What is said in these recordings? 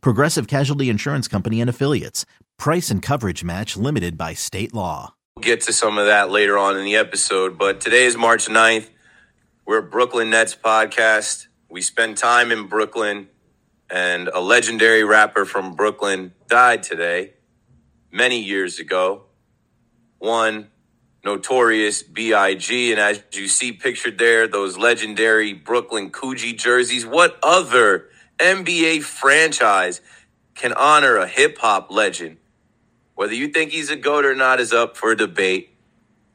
Progressive Casualty Insurance Company and Affiliates. Price and coverage match limited by state law. We'll get to some of that later on in the episode, but today is March 9th. We're Brooklyn Nets podcast. We spend time in Brooklyn, and a legendary rapper from Brooklyn died today, many years ago. One Notorious B.I.G. And as you see pictured there, those legendary Brooklyn Coogi jerseys. What other NBA franchise can honor a hip hop legend? Whether you think he's a GOAT or not is up for debate.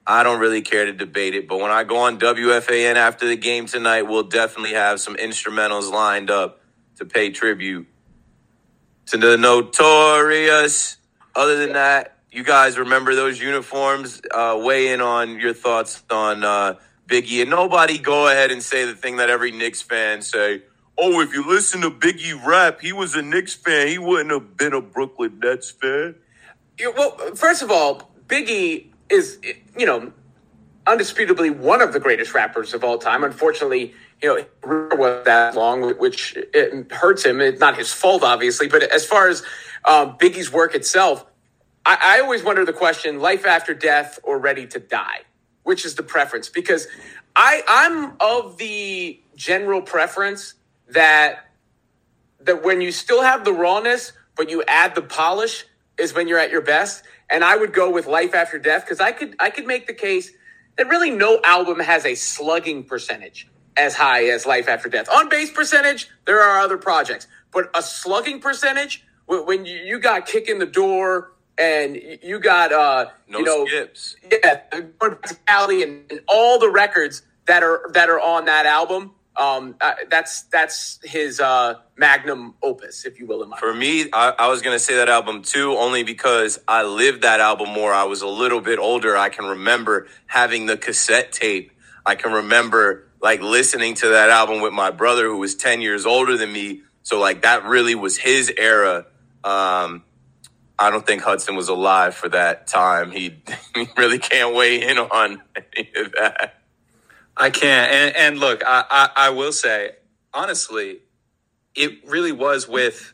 I don't really care to debate it, but when I go on WFAN after the game tonight, we'll definitely have some instrumentals lined up to pay tribute to the notorious. Other than that, you guys remember those uniforms? Uh, weigh in on your thoughts on uh, Biggie. And nobody go ahead and say the thing that every Knicks fan say. Oh, if you listen to Biggie rap, he was a Knicks fan. He wouldn't have been a Brooklyn Nets fan. Yeah, well, first of all, Biggie is, you know, undisputably one of the greatest rappers of all time. Unfortunately, you know, career was that long, which it hurts him. It's not his fault, obviously. But as far as um, Biggie's work itself, I, I always wonder the question: life after death or ready to die? Which is the preference? Because I I'm of the general preference that that when you still have the rawness, but you add the polish, is when you're at your best. And I would go with life after death because I could I could make the case that really no album has a slugging percentage as high as life after death. On base percentage, there are other projects, but a slugging percentage when you, got kick in the door and you got uh No you know skips. yeah Alley and, and all the records that are that are on that album um uh, that's that's his uh magnum opus if you will in my For me, I, I was gonna say that album too, only because I lived that album more. I was a little bit older. I can remember having the cassette tape. I can remember like listening to that album with my brother who was 10 years older than me. So like that really was his era. Um, I don't think Hudson was alive for that time. He, he really can't weigh in on any of that. I can't. And, and look, I, I, I will say, honestly, it really was with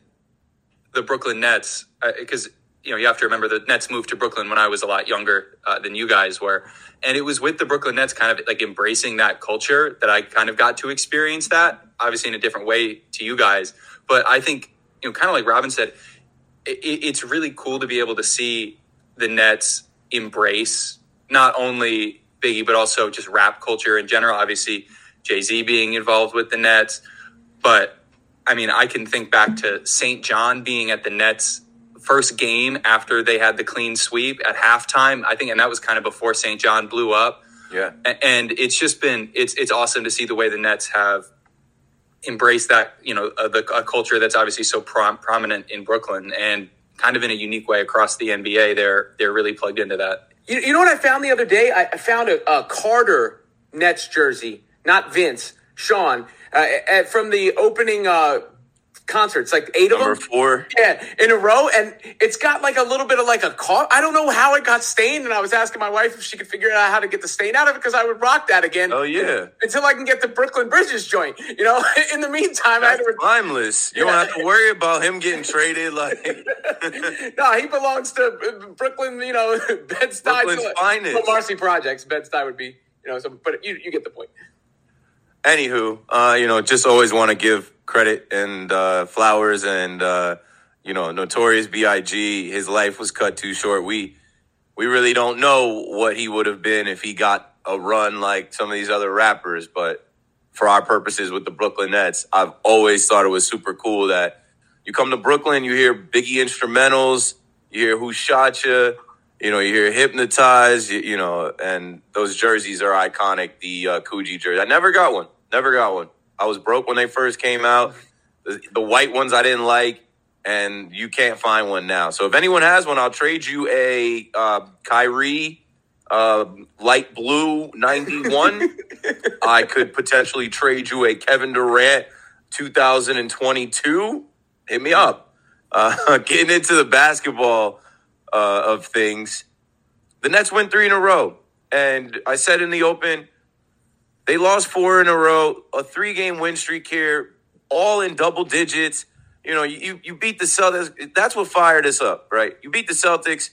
the Brooklyn Nets because you know you have to remember the Nets moved to Brooklyn when I was a lot younger uh, than you guys were, and it was with the Brooklyn Nets kind of like embracing that culture that I kind of got to experience that, obviously in a different way to you guys. But I think you know, kind of like Robin said, it, it's really cool to be able to see the Nets embrace not only Biggie but also just rap culture in general. Obviously, Jay Z being involved with the Nets, but I mean, I can think back to St. John being at the Nets first game after they had the clean sweep at halftime. I think, and that was kind of before St. John blew up. Yeah. And it's just been it's it's awesome to see the way the Nets have embraced that you know uh, the a culture that's obviously so prom- prominent in Brooklyn and kind of in a unique way across the NBA. They're they're really plugged into that. You, you know what I found the other day? I, I found a, a Carter Nets jersey, not Vince, Sean, uh, at, from the opening uh, concerts, like eight Number of them. four. Yeah, in a row, and it's got like a little bit of like a car. I don't know how it got stained, and I was asking my wife if she could figure out how to get the stain out of it because I would rock that again. Oh, yeah. Until I can get the Brooklyn Bridges joint, you know. In the meantime, I had That's to. timeless. You don't have to worry about him getting traded. Like no, he belongs to uh, Brooklyn, you know, Bed Stuy. Brooklyn's finest. Well, Marcy Projects, Bed Stuy would be, you know. So, but you you get the point. Anywho, uh, you know, just always want to give credit and uh, flowers and uh, you know, Notorious B.I.G. His life was cut too short. We we really don't know what he would have been if he got a run like some of these other rappers. But for our purposes with the Brooklyn Nets, I've always thought it was super cool that you come to Brooklyn, you hear Biggie instrumentals, you hear Who Shot Ya, you know, you hear Hypnotized, you, you know, and those jerseys are iconic. The uh, Coogi jersey, I never got one, never got one. I was broke when they first came out. The, the white ones I didn't like, and you can't find one now. So if anyone has one, I'll trade you a uh, Kyrie uh, light blue 91. I could potentially trade you a Kevin Durant 2022. Hit me up. Uh, getting into the basketball uh, of things, the Nets win three in a row. And I said in the open, they lost four in a row, a three game win streak here, all in double digits. You know, you, you beat the Celtics. That's what fired us up, right? You beat the Celtics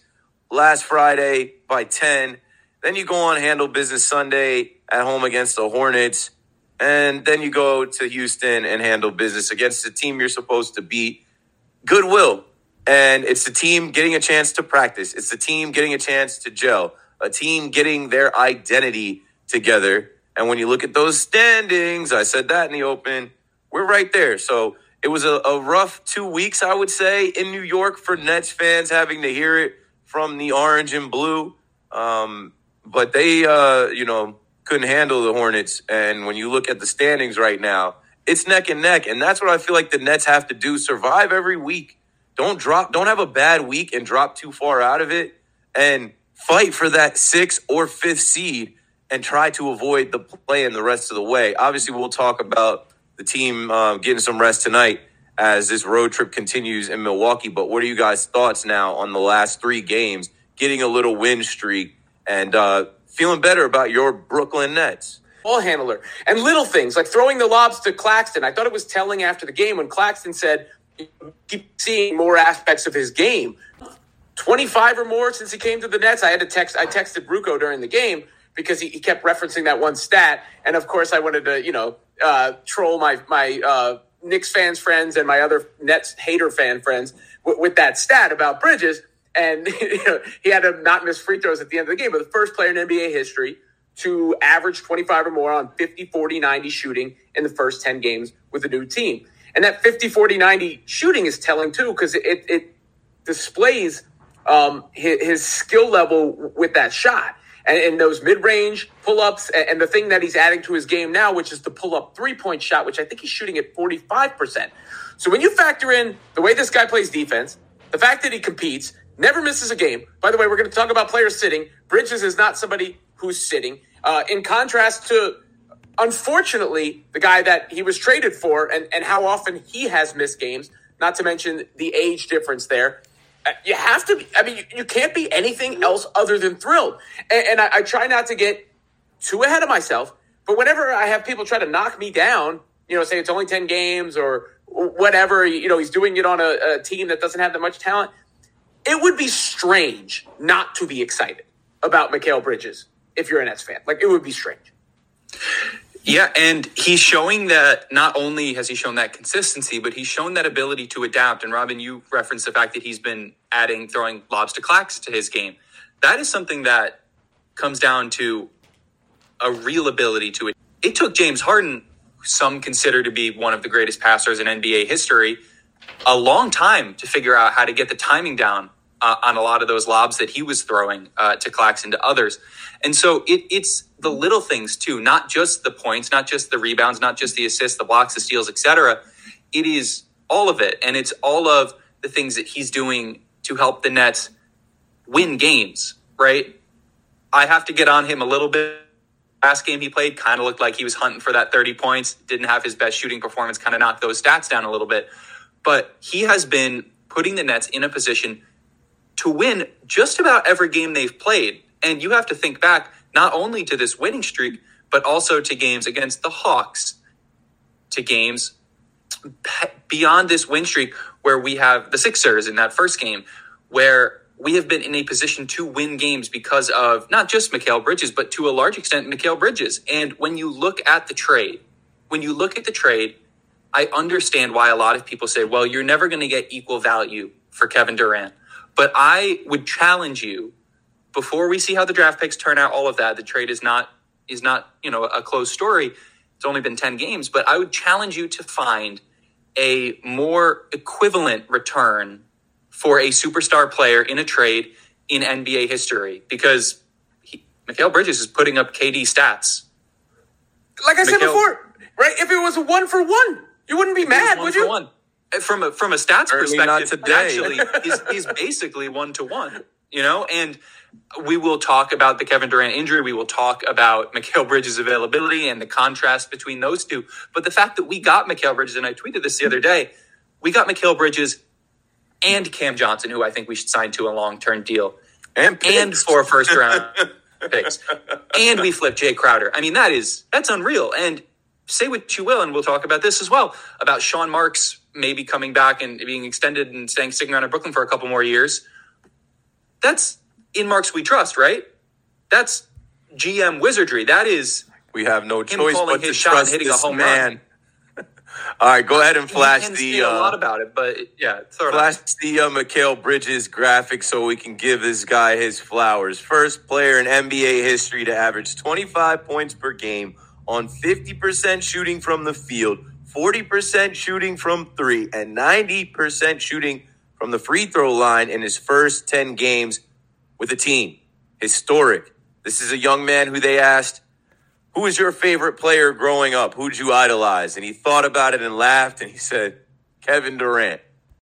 last Friday by 10. Then you go on handle business Sunday at home against the Hornets. And then you go to Houston and handle business against the team you're supposed to beat. Goodwill. And it's the team getting a chance to practice. It's the team getting a chance to gel, a team getting their identity together. And when you look at those standings, I said that in the open, we're right there. So it was a, a rough two weeks, I would say, in New York for Nets fans having to hear it from the orange and blue. Um, but they, uh, you know, couldn't handle the Hornets. And when you look at the standings right now, it's neck and neck. And that's what I feel like the Nets have to do survive every week. Don't drop, don't have a bad week and drop too far out of it and fight for that sixth or fifth seed and try to avoid the play in the rest of the way. Obviously, we'll talk about the team uh, getting some rest tonight as this road trip continues in Milwaukee. But what are you guys' thoughts now on the last three games, getting a little win streak and uh, feeling better about your Brooklyn Nets? ball handler and little things like throwing the lobs to Claxton. I thought it was telling after the game when Claxton said, keep seeing more aspects of his game. 25 or more since he came to the Nets. I had to text, I texted Bruco during the game because he, he kept referencing that one stat. And of course, I wanted to, you know, uh, troll my, my, uh, Knicks fans friends and my other Nets hater fan friends with, with that stat about Bridges. And you know, he had to not miss free throws at the end of the game, but the first player in NBA history to average 25 or more on 50, 40, 90 shooting in the first 10 games with a new team. And that 50, 40, 90 shooting is telling too, because it, it displays um, his, his, skill level with that shot and, and those mid range pull ups. And, and the thing that he's adding to his game now, which is the pull up three point shot, which I think he's shooting at 45%. So when you factor in the way this guy plays defense, the fact that he competes, never misses a game. By the way, we're going to talk about players sitting. Bridges is not somebody who's sitting. Uh, in contrast to, unfortunately, the guy that he was traded for and, and how often he has missed games, not to mention the age difference there. You have to, be, I mean, you, you, can't be anything else other than thrilled. And, and I, I try not to get too ahead of myself, but whenever I have people try to knock me down, you know, say it's only 10 games or whatever, you know, he's doing it on a, a team that doesn't have that much talent. It would be strange not to be excited about Mikal Bridges if you're an Nets fan. Like it would be strange. Yeah, and he's showing that not only has he shown that consistency, but he's shown that ability to adapt. And Robin, you referenced the fact that he's been adding throwing lobs to Clax to his game. That is something that comes down to a real ability to it. It took James Harden, some consider to be one of the greatest passers in NBA history, a long time to figure out how to get the timing down uh, on a lot of those lobs that he was throwing uh, to Clax and to others. And so it, it's the little things too, not just the points, not just the rebounds, not just the assists, the blocks, the steals, etc. It is all of it, and it's all of the things that he's doing to help the Nets win games. Right? I have to get on him a little bit. Last game he played kind of looked like he was hunting for that 30 points. Didn't have his best shooting performance, kind of knocked those stats down a little bit. But he has been putting the Nets in a position to win just about every game they've played. And you have to think back not only to this winning streak, but also to games against the Hawks, to games beyond this win streak where we have the Sixers in that first game, where we have been in a position to win games because of not just Mikal Bridges, but to a large extent Mikal Bridges. And when you look at the trade, when you look at the trade, I understand why a lot of people say, well, you're never going to get equal value for Kevin Durant. But I would challenge you before we see how the draft picks turn out, all of that. The trade is not is not you know a closed story. It's only been ten games, but I would challenge you to find a more equivalent return for a superstar player in a trade in NBA history because he, Mikal Bridges is putting up KD stats. Like I Mikal, said before, right? If it was a one for one, you wouldn't be mad, would you? One. From a from a stats Certainly perspective, actually, he's, he's basically one to one. You know, and we will talk about the Kevin Durant injury. We will talk about Mikal Bridges' availability and the contrast between those two. But the fact that we got Mikal Bridges, and I tweeted this the other day, we got Mikal Bridges and Cam Johnson, who I think we should sign to a long term deal, And and picks. four first round picks, and we flipped Jae Crowder. I mean, that is that's unreal. And say what you will, and we'll talk about this as well about Sean Marks maybe coming back and being extended and staying sticking around in Brooklyn for a couple more years. That's in Marks we trust, right? That's GM wizardry. That is we have no choice but to his shot and trust hitting a this home man. run. All right, go ahead and flash can the say a lot uh, about it, but yeah, flash on. the uh, Mikal Bridges graphic so we can give this guy his flowers. First player in NBA history to average 25 points per game on 50% shooting from the field, 40% shooting from three, and 90% shooting from the free throw line in his first 10 games with the team. Historic. This is a young man who they asked, Who was your favorite player growing up? Who'd you idolize? And he thought about it and laughed and he said, Kevin Durant.